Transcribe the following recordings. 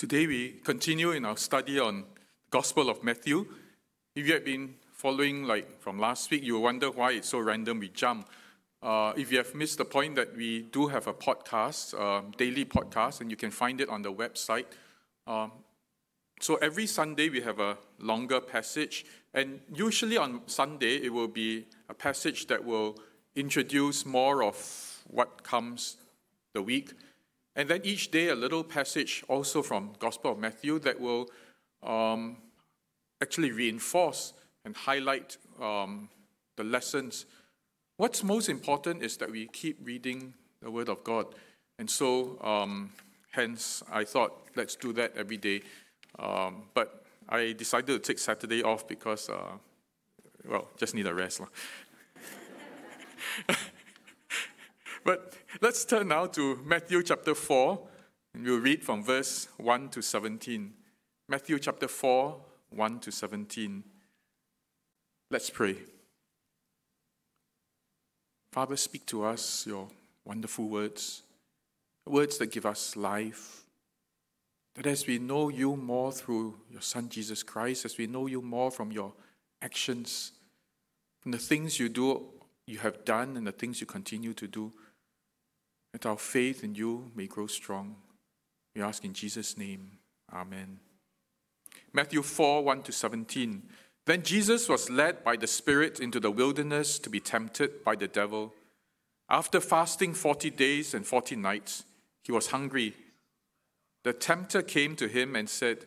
Today we continue in our study on the Gospel of Matthew. If you have been following like from last week, you will wonder why it's so random we jump. Uh, if you have missed the point that we do have a podcast, uh, daily podcast, and you can find it on the website. Um, so every Sunday we have a longer passage, and usually on Sunday it will be a passage that will introduce more of what comes the week. And then each day, a little passage also from Gospel of Matthew that will um, actually reinforce and highlight um, the lessons. What's most important is that we keep reading the Word of God. And so, um, hence, I thought, let's do that every day. Um, but I decided to take Saturday off because, uh, well, just need a rest. but let's turn now to Matthew chapter 4, and we'll read from verse 1 to 17. Matthew chapter 4, 1 to 17. Let's pray. Father, speak to us your wonderful words, words that give us life. That as we know you more through your Son Jesus Christ, as we know you more from your actions, from the things you do you have done and the things you continue to do. That our faith in you may grow strong. We ask in Jesus' name. Amen. Matthew 4 1 to 17. Then Jesus was led by the Spirit into the wilderness to be tempted by the devil. After fasting 40 days and 40 nights, he was hungry. The tempter came to him and said,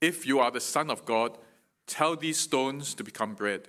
If you are the Son of God, tell these stones to become bread.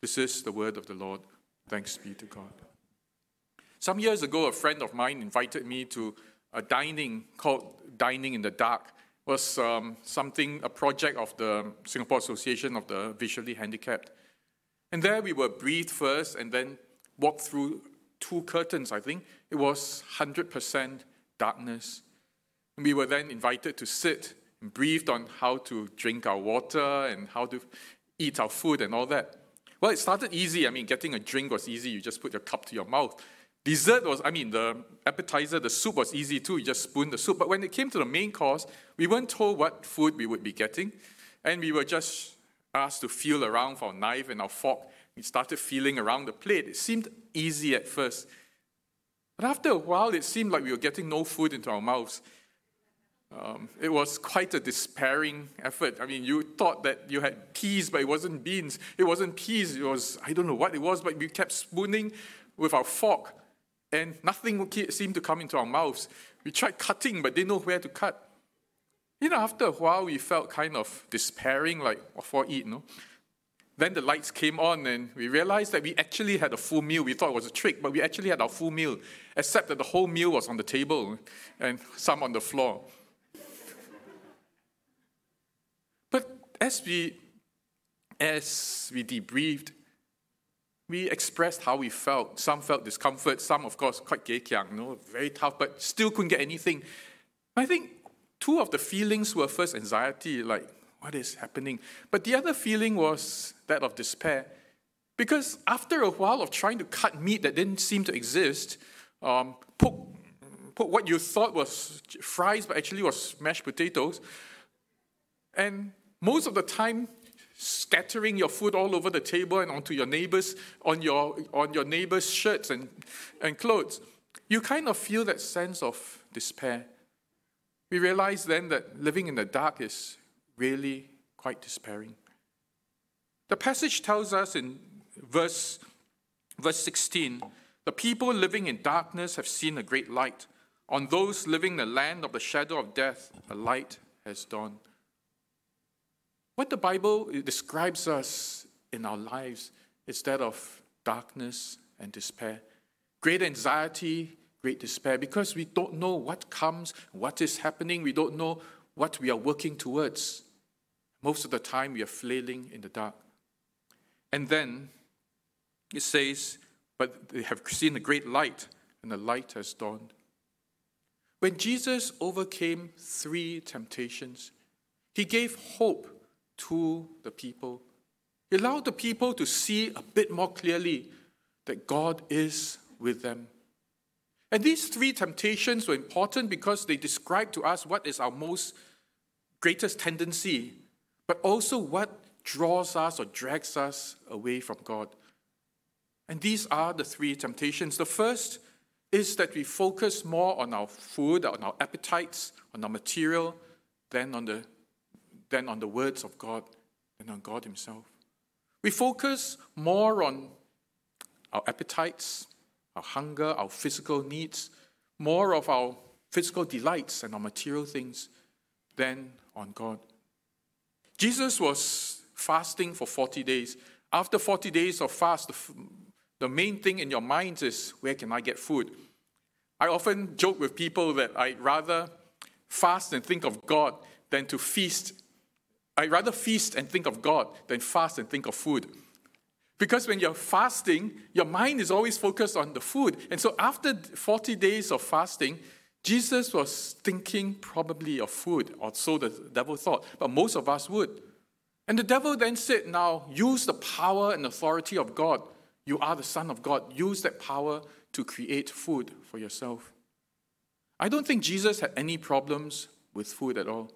This is the word of the Lord. Thanks be to God. Some years ago, a friend of mine invited me to a dining called Dining in the Dark. It was um, something, a project of the Singapore Association of the Visually Handicapped. And there we were briefed first and then walked through two curtains, I think. It was 100% darkness. And we were then invited to sit and briefed on how to drink our water and how to eat our food and all that. Well, it started easy. I mean, getting a drink was easy. You just put your cup to your mouth. Dessert was, I mean, the appetizer, the soup was easy too. You just spoon the soup. But when it came to the main course, we weren't told what food we would be getting. And we were just asked to feel around for our knife and our fork. We started feeling around the plate. It seemed easy at first. But after a while, it seemed like we were getting no food into our mouths. Um, it was quite a despairing effort. I mean, you thought that you had peas, but it wasn't beans. It wasn't peas. It was, I don't know what it was, but we kept spooning with our fork, and nothing seemed to come into our mouths. We tried cutting, but didn't know where to cut. You know, after a while, we felt kind of despairing, like, what for eat, no? Then the lights came on, and we realized that we actually had a full meal. We thought it was a trick, but we actually had our full meal, except that the whole meal was on the table and some on the floor. As we as we debriefed, we expressed how we felt. Some felt discomfort, some, of course, quite gay kiang, you know, very tough, but still couldn't get anything. I think two of the feelings were first anxiety, like, what is happening? But the other feeling was that of despair. Because after a while of trying to cut meat that didn't seem to exist, um, put, put what you thought was fries, but actually was mashed potatoes, and most of the time scattering your food all over the table and onto your neighbors, on your, on your neighbors' shirts and, and clothes, you kind of feel that sense of despair. We realize then that living in the dark is really quite despairing. The passage tells us in verse, verse 16 the people living in darkness have seen a great light. On those living in the land of the shadow of death, a light has dawned. What the Bible describes us in our lives is that of darkness and despair, great anxiety, great despair, because we don't know what comes, what is happening, we don't know what we are working towards. Most of the time, we are flailing in the dark. And then it says, But they have seen a great light, and the light has dawned. When Jesus overcame three temptations, he gave hope to the people. He allowed the people to see a bit more clearly that God is with them. And these three temptations were important because they describe to us what is our most greatest tendency but also what draws us or drags us away from God. And these are the three temptations. The first is that we focus more on our food, on our appetites, on our material, than on the, than on the words of God and on God Himself. We focus more on our appetites, our hunger, our physical needs, more of our physical delights and our material things than on God. Jesus was fasting for 40 days. After 40 days of fast, the, the main thing in your mind is where can I get food? I often joke with people that I'd rather fast and think of God than to feast. I'd rather feast and think of God than fast and think of food. Because when you're fasting, your mind is always focused on the food. And so after 40 days of fasting, Jesus was thinking probably of food, or so the devil thought, but most of us would. And the devil then said, Now use the power and authority of God. You are the Son of God. Use that power to create food for yourself. I don't think Jesus had any problems with food at all.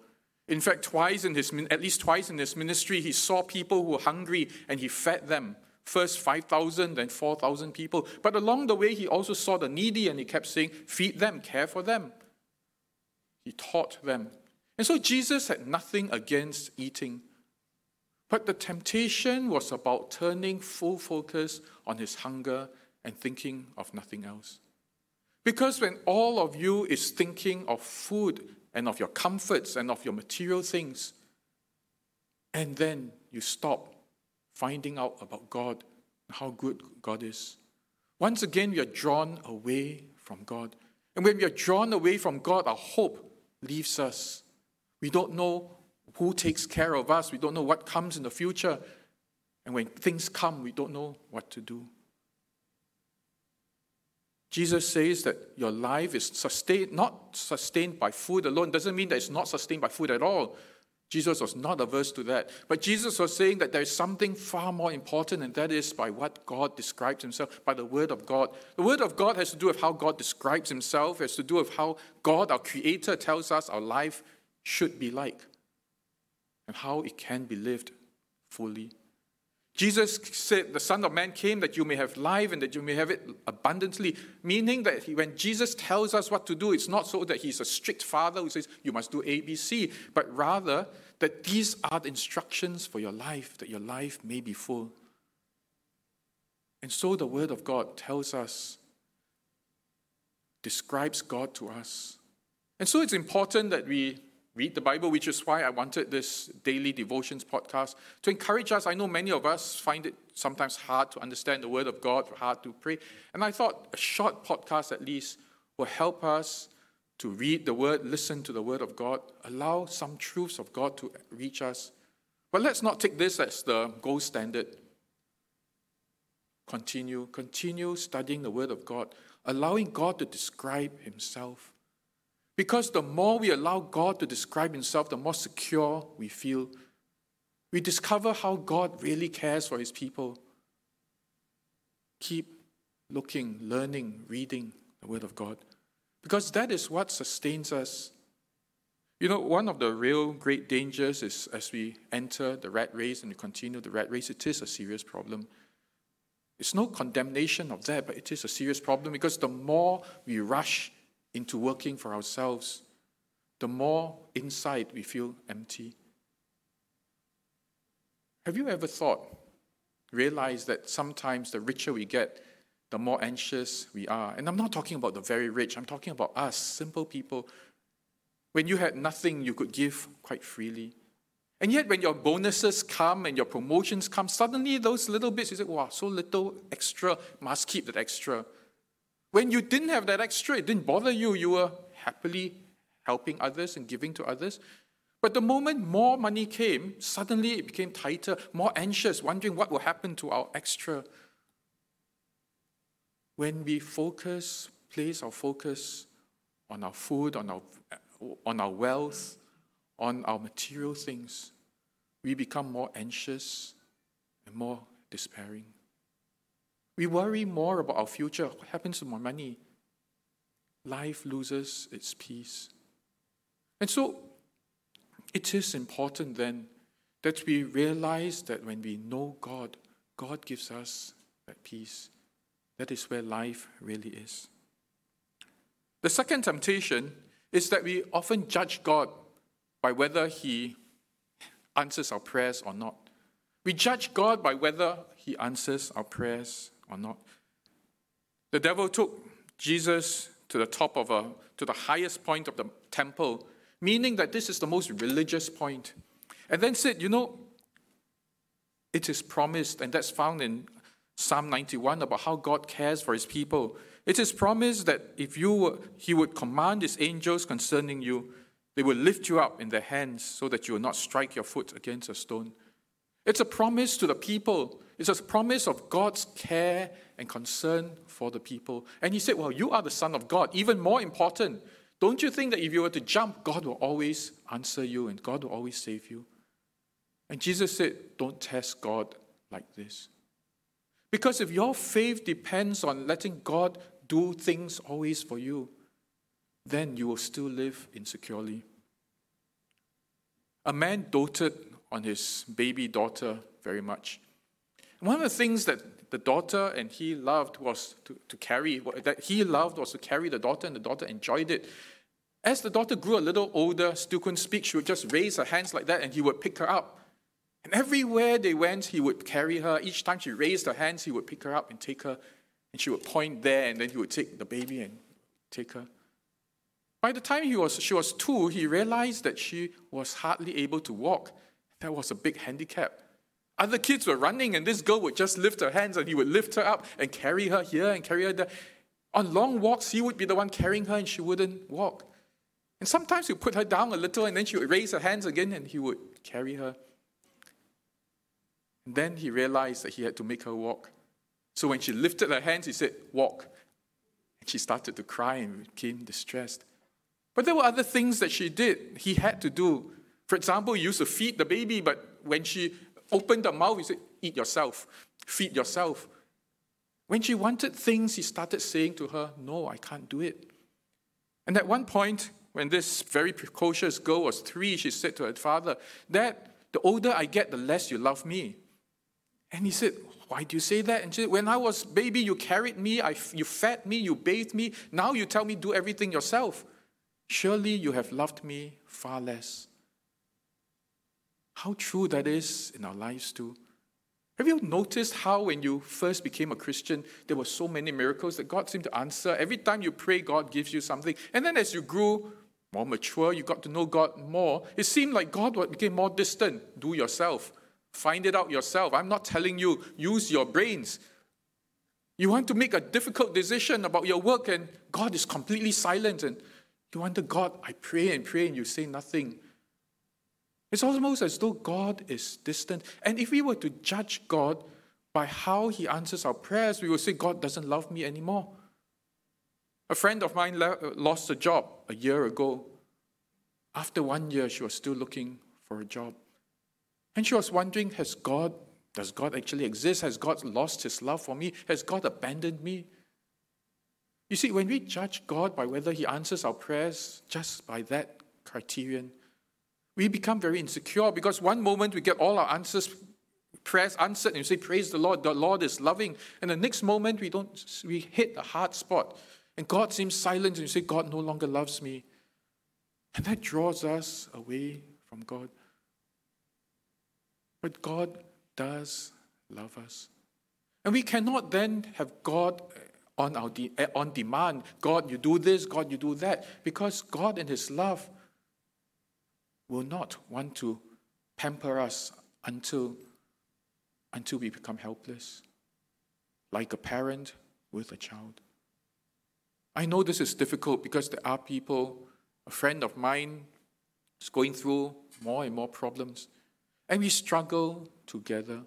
In fact, twice in his, at least twice in his ministry, he saw people who were hungry and he fed them. First 5,000, then 4,000 people. But along the way, he also saw the needy and he kept saying, Feed them, care for them. He taught them. And so Jesus had nothing against eating. But the temptation was about turning full focus on his hunger and thinking of nothing else. Because when all of you is thinking of food and of your comforts and of your material things, and then you stop finding out about God, and how good God is. Once again, we are drawn away from God. And when we are drawn away from God, our hope leaves us. We don't know who takes care of us, we don't know what comes in the future. And when things come, we don't know what to do. Jesus says that your life is sustained, not sustained by food alone. Doesn't mean that it's not sustained by food at all. Jesus was not averse to that. But Jesus was saying that there is something far more important, and that is by what God describes himself, by the Word of God. The Word of God has to do with how God describes himself, has to do with how God, our Creator, tells us our life should be like, and how it can be lived fully. Jesus said, The Son of Man came that you may have life and that you may have it abundantly. Meaning that when Jesus tells us what to do, it's not so that he's a strict father who says, You must do A, B, C, but rather that these are the instructions for your life, that your life may be full. And so the Word of God tells us, describes God to us. And so it's important that we read the Bible, which is why I wanted this daily devotions podcast to encourage us. I know many of us find it sometimes hard to understand the Word of God, hard to pray. And I thought a short podcast at least will help us to read the Word, listen to the Word of God, allow some truths of God to reach us. But let's not take this as the gold standard. Continue, continue studying the Word of God, allowing God to describe Himself Because the more we allow God to describe Himself, the more secure we feel. We discover how God really cares for His people. Keep looking, learning, reading the Word of God. Because that is what sustains us. You know, one of the real great dangers is as we enter the rat race and we continue the rat race, it is a serious problem. It's no condemnation of that, but it is a serious problem because the more we rush into working for ourselves, the more inside we feel empty. Have you ever thought, realized that sometimes the richer we get, the more anxious we are? And I'm not talking about the very rich, I'm talking about us, simple people. When you had nothing, you could give quite freely. And yet, when your bonuses come and your promotions come, suddenly those little bits, you say, wow, so little extra, must keep that extra. When you didn't have that extra, it didn't bother you. You were happily helping others and giving to others. But the moment more money came, suddenly it became tighter, more anxious, wondering what will happen to our extra. When we focus, place our focus on our food, on our, on our wealth, on our material things, we become more anxious and more despairing. We worry more about our future. What happens to my money? Life loses its peace. And so it is important then that we realize that when we know God, God gives us that peace. That is where life really is. The second temptation is that we often judge God by whether He answers our prayers or not. We judge God by whether He answers our prayers or not. The devil took Jesus to the top of a, to the highest point of the temple, meaning that this is the most religious point, and then said, You know, it is promised, and that's found in Psalm 91 about how God cares for his people. It is promised that if you were, he would command his angels concerning you, they will lift you up in their hands so that you will not strike your foot against a stone. It's a promise to the people it's a promise of God's care and concern for the people. And he said, Well, you are the Son of God. Even more important, don't you think that if you were to jump, God will always answer you and God will always save you? And Jesus said, Don't test God like this. Because if your faith depends on letting God do things always for you, then you will still live insecurely. A man doted on his baby daughter very much. One of the things that the daughter and he loved was to, to carry, that he loved was to carry the daughter, and the daughter enjoyed it. As the daughter grew a little older, still couldn't speak, she would just raise her hands like that and he would pick her up. And everywhere they went, he would carry her. Each time she raised her hands, he would pick her up and take her. And she would point there, and then he would take the baby and take her. By the time he was, she was two, he realized that she was hardly able to walk. That was a big handicap. Other kids were running, and this girl would just lift her hands and he would lift her up and carry her here and carry her there. On long walks, he would be the one carrying her and she wouldn't walk. And sometimes he would put her down a little and then she would raise her hands again and he would carry her. And then he realized that he had to make her walk. So when she lifted her hands, he said, Walk. And she started to cry and became distressed. But there were other things that she did, he had to do. For example, he used to feed the baby, but when she opened the mouth, he said, Eat yourself, feed yourself. When she wanted things, he started saying to her, No, I can't do it. And at one point, when this very precocious girl was three, she said to her father, Dad, the older I get, the less you love me. And he said, Why do you say that? And she said, When I was baby, you carried me, I, you fed me, you bathed me. Now you tell me do everything yourself. Surely you have loved me far less. How true that is in our lives too. Have you noticed how, when you first became a Christian, there were so many miracles that God seemed to answer? Every time you pray, God gives you something. And then as you grew more mature, you got to know God more. It seemed like God became more distant. Do yourself, find it out yourself. I'm not telling you, use your brains. You want to make a difficult decision about your work, and God is completely silent. And you wonder, God, I pray and pray, and you say nothing. It's almost as though God is distant. And if we were to judge God by how he answers our prayers, we would say, God doesn't love me anymore. A friend of mine uh, lost a job a year ago. After one year, she was still looking for a job. And she was wondering, has God, does God actually exist? Has God lost his love for me? Has God abandoned me? You see, when we judge God by whether he answers our prayers just by that criterion, we become very insecure because one moment we get all our answers, prayers answered, and you say, Praise the Lord, the Lord is loving. And the next moment we don't we hit a hard spot. And God seems silent, and you say, God no longer loves me. And that draws us away from God. But God does love us. And we cannot then have God eh, on, our de- eh, on demand. God, you do this, God, you do that. Because God, in His love, will not want to pamper us until, until we become helpless, like a parent with a child. I know this is difficult because there are people, a friend of mine is going through more and more problems, and we struggle together.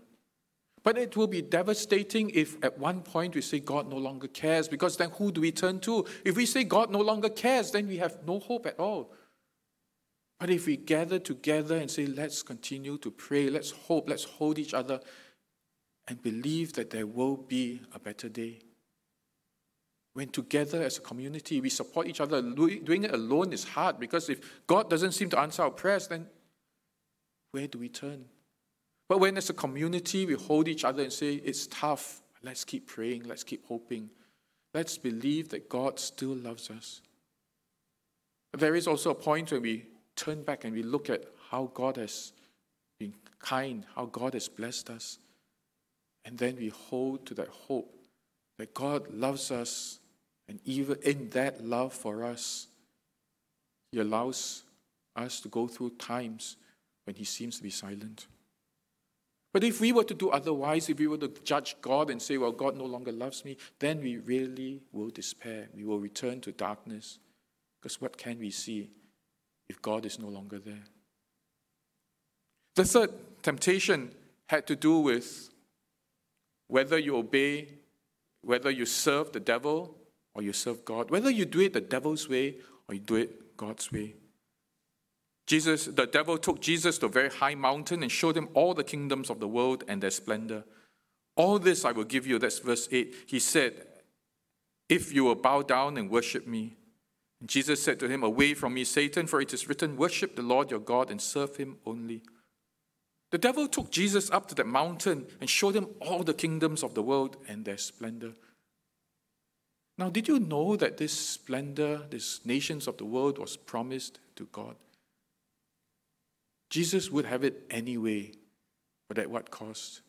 But it will be devastating if at one point we say God no longer cares, because then who do we turn to? If we say God no longer cares, then we have no hope at all. But if we gather together and say, let's continue to pray, let's hope, let's hold each other, and believe that there will be a better day. When together as a community we support each other, doing it alone is hard because if God doesn't seem to answer our prayers, then where do we turn? But when as a community we hold each other and say, it's tough, let's keep praying, let's keep hoping, let's believe that God still loves us. There is also a point when we turn back and we look at how God has been kind, how God has blessed us. And then we hold to that hope that God loves us, and even in that love for us, He allows us to go through times when He seems to be silent. But if we were to do otherwise, if we were to judge God and say, well, God no longer loves me, then we really will despair. We will return to darkness. Because what can we see? If God is no longer there. The third temptation had to do with whether you obey, whether you serve the devil or you serve God, whether you do it the devil's way or you do it God's way. Jesus, the devil took Jesus to a very high mountain and showed him all the kingdoms of the world and their splendor. All this I will give you. That's verse 8. He said, If you will bow down and worship me, Jesus said to him, Away from me, Satan, for it is written, Worship the Lord your God and serve him only. The devil took Jesus up to that mountain and showed him all the kingdoms of the world and their splendor. Now, did you know that this splendor, these nations of the world, was promised to God? Jesus would have it anyway, but at what cost?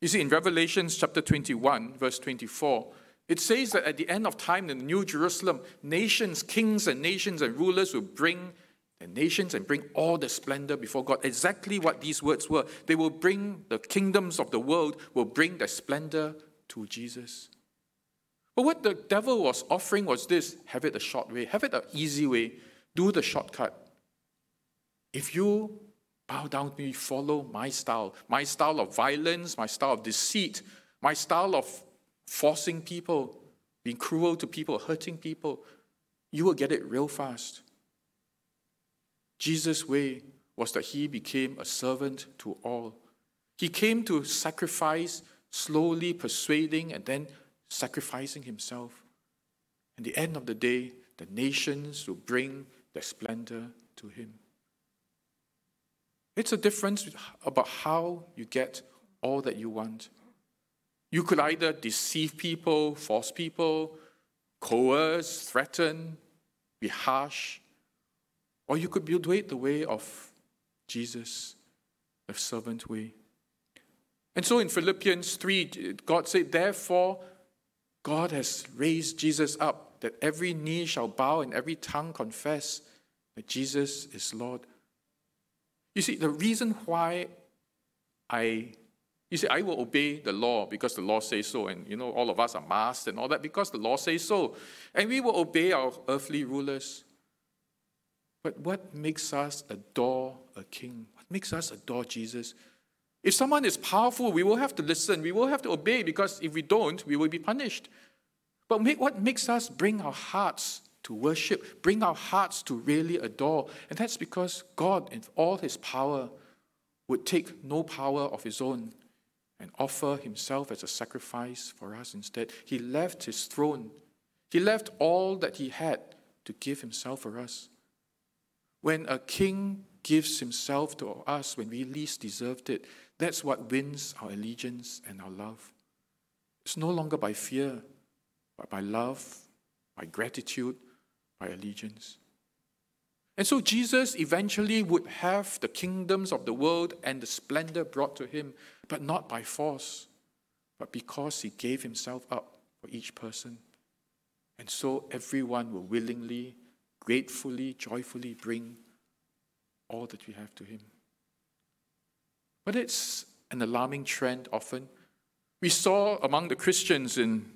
You see, in Revelation chapter 21, verse 24, it says that at the end of time in the New Jerusalem, nations, kings, and nations and rulers will bring the nations and bring all the splendor before God. Exactly what these words were. They will bring the kingdoms of the world, will bring the splendor to Jesus. But what the devil was offering was this have it a short way, have it an easy way, do the shortcut. If you bow down to me, follow my style, my style of violence, my style of deceit, my style of forcing people, being cruel to people, hurting people, you will get it real fast. Jesus' way was that he became a servant to all. He came to sacrifice, slowly persuading and then sacrificing himself. At the end of the day, the nations will bring their splendor to him. It's a difference about how you get all that you want. You could either deceive people, force people, coerce, threaten, be harsh, or you could do it the way of Jesus, the servant way. And so in Philippians 3, God said, Therefore, God has raised Jesus up, that every knee shall bow and every tongue confess that Jesus is Lord. You see, the reason why I you say, I will obey the law because the law says so. And, you know, all of us are masked and all that because the law says so. And we will obey our earthly rulers. But what makes us adore a king? What makes us adore Jesus? If someone is powerful, we will have to listen. We will have to obey because if we don't, we will be punished. But what makes us bring our hearts to worship, bring our hearts to really adore? And that's because God, in all his power, would take no power of his own and offer himself as a sacrifice for us instead. He left his throne, he left all that he had to give himself for us. When a king gives himself to us when we least deserved it, that's what wins our allegiance and our love. It's no longer by fear, but by love, by gratitude, by allegiance. And so Jesus eventually would have the kingdoms of the world and the splendor brought to him, but not by force, but because he gave himself up for each person. And so everyone will willingly, gratefully, joyfully bring all that we have to him. But it's an alarming trend often. We saw among the Christians in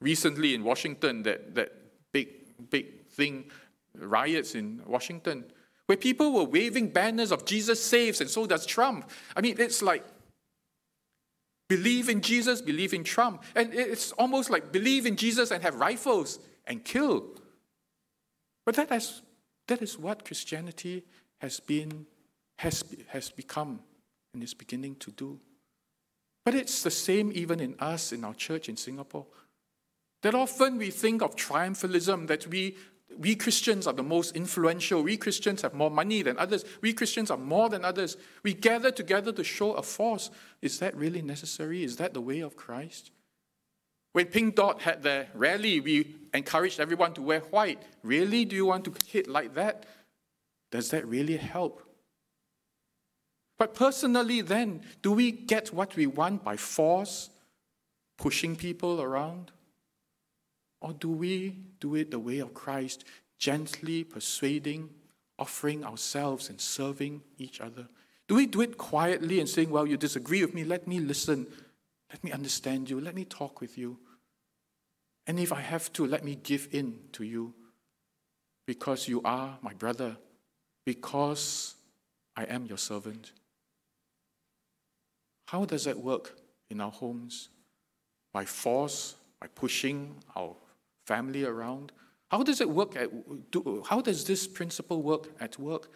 recently in Washington that, that big, big thing riots in Washington, where people were waving banners of Jesus saves and so does Trump. I mean, it's like believe in Jesus, believe in Trump. And it's almost like believe in Jesus and have rifles and kill. But that is, that is what Christianity has been, has, has become and is beginning to do. But it's the same even in us, in our church in Singapore. That often we think of triumphalism, that we we Christians are the most influential. We Christians have more money than others. We Christians are more than others. We gather together to show a force. Is that really necessary? Is that the way of Christ? When Pink Dot had their rally, we encouraged everyone to wear white. Really? Do you want to hit like that? Does that really help? But personally, then, do we get what we want by force, pushing people around? Or do we do it the way of Christ, gently persuading, offering ourselves and serving each other? Do we do it quietly and saying, Well, you disagree with me, let me listen, let me understand you, let me talk with you? And if I have to, let me give in to you because you are my brother, because I am your servant. How does that work in our homes? By force, by pushing our family around? How does it work? At, do, how does this principle work at work?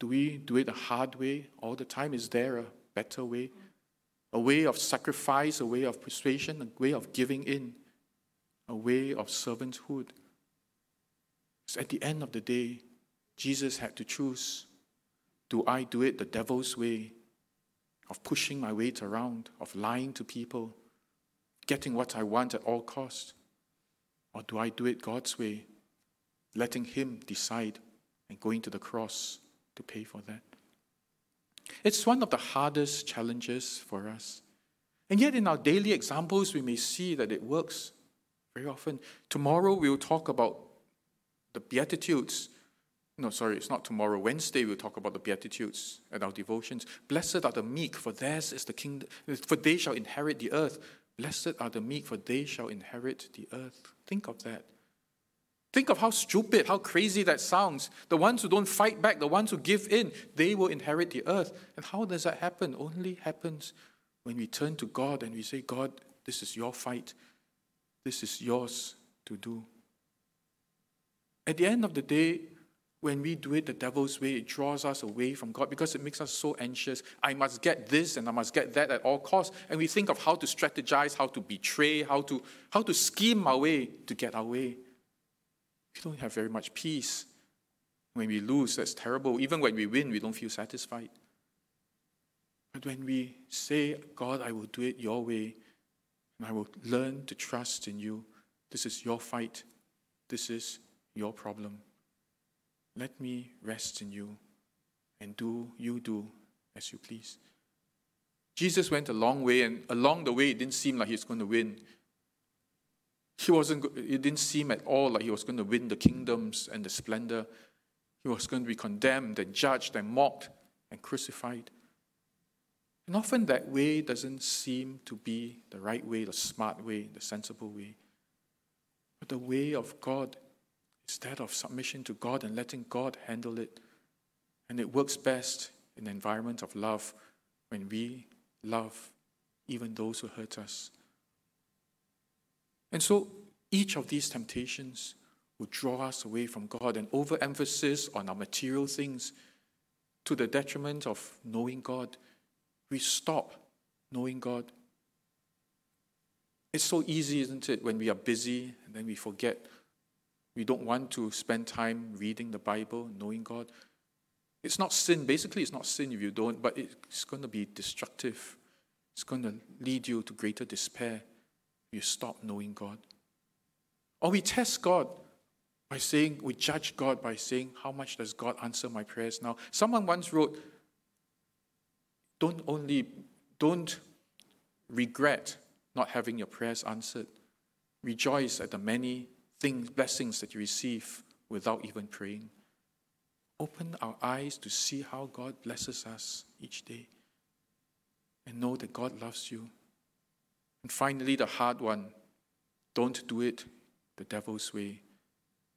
Do we do it the hard way all the time? Is there a better way? A way of sacrifice, a way of persuasion, a way of giving in, a way of servanthood. So at the end of the day, Jesus had to choose do I do it the devil's way, of pushing my weight around, of lying to people, getting what I want at all costs? Or do I do it God's way, letting Him decide and going to the cross to pay for that? It's one of the hardest challenges for us. And yet, in our daily examples, we may see that it works very often. Tomorrow, we'll talk about the Beatitudes. No, sorry, it's not tomorrow. Wednesday, we'll talk about the Beatitudes at our devotions. Blessed are the meek, for theirs is the kingdom, for they shall inherit the earth. Blessed are the meek, for they shall inherit the earth. Think of that. Think of how stupid, how crazy that sounds. The ones who don't fight back, the ones who give in, they will inherit the earth. And how does that happen? Only happens when we turn to God and we say, God, this is your fight. This is yours to do. At the end of the day, when we do it the devil's way, it draws us away from God because it makes us so anxious. I must get this and I must get that at all costs. And we think of how to strategize, how to betray, how to, how to scheme our way to get our way. We don't have very much peace. When we lose, that's terrible. Even when we win, we don't feel satisfied. But when we say, God, I will do it your way, and I will learn to trust in you, this is your fight, this is your problem. Let me rest in you and do you do as you please. Jesus went a long way, and along the way, it didn't seem like he was going to win. He wasn't, it didn't seem at all like he was going to win the kingdoms and the splendor. He was going to be condemned and judged and mocked and crucified. And often that way doesn't seem to be the right way, the smart way, the sensible way. But the way of God instead of submission to God and letting God handle it. And it works best in an environment of love when we love even those who hurt us. And so each of these temptations will draw us away from God and overemphasis on our material things to the detriment of knowing God. We stop knowing God. It's so easy, isn't it, when we are busy and then we forget. We don't want to spend time reading the Bible, knowing God. It's not sin. Basically, it's not sin if you don't, but it's going to be destructive. It's going to lead you to greater despair if you stop knowing God. Or we test God by saying, we judge God by saying, How much does God answer my prayers now? Someone once wrote, Don't only, don't regret not having your prayers answered. Rejoice at the many things, blessings that you receive without even praying. Open our eyes to see how God blesses us each day and know that God loves you. And finally, the hard one don't do it the devil's way.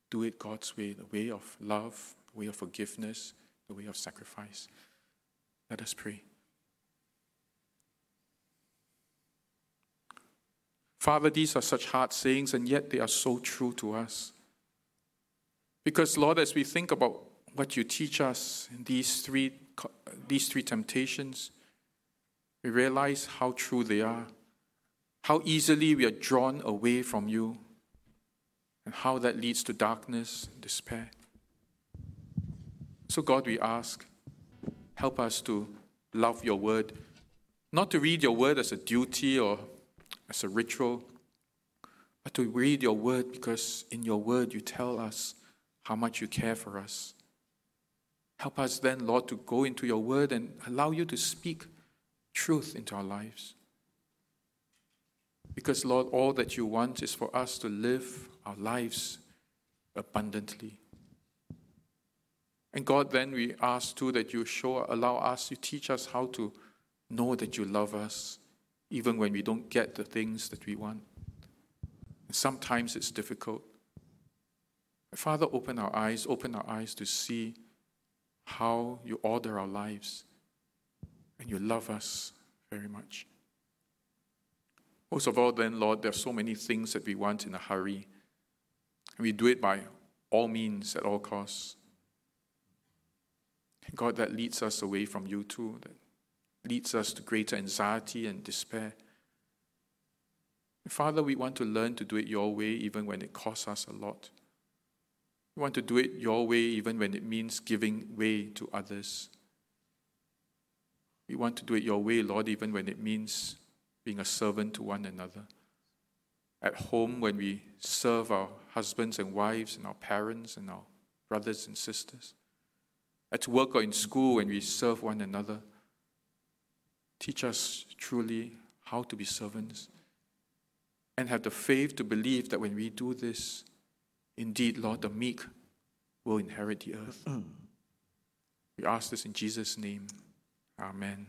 Do it God's way, the way of love, the way of forgiveness, the way of sacrifice. Let us pray. Father, these are such hard sayings, and yet they are so true to us. Because, Lord, as we think about what you teach us in these three, these three temptations, we realize how true they are, how easily we are drawn away from you, and how that leads to darkness and despair. So, God, we ask, help us to love your word, not to read your word as a duty or as a ritual, but to read your word because in your word you tell us how much you care for us. Help us then, Lord, to go into your word and allow you to speak truth into our lives. Because, Lord, all that you want is for us to live our lives abundantly. And God, then we ask too that you show, allow us, you teach us how to know that you love us, even when we don't get the things that we want. Sometimes it's difficult. Father, open our eyes, open our eyes to see how you order our lives and you love us very much. Most of all, then, Lord, there are so many things that we want in a hurry. And we do it by all means, at all costs. God, that leads us away from you too, that leads us to greater anxiety and despair. Father, we want to learn to do it your way even when it costs us a lot. We want to do it your way even when it means giving way to others. We want to do it your way, Lord, even when it means being a servant to one another at home when we serve our husbands and wives and our parents and our brothers and sisters, at work or in school when we serve one another. Teach us truly how to be servants and have the faith to believe that when we do this, indeed, Lord, the meek will inherit the earth. Mm-hmm. we ask this in Jesus' name. Amen.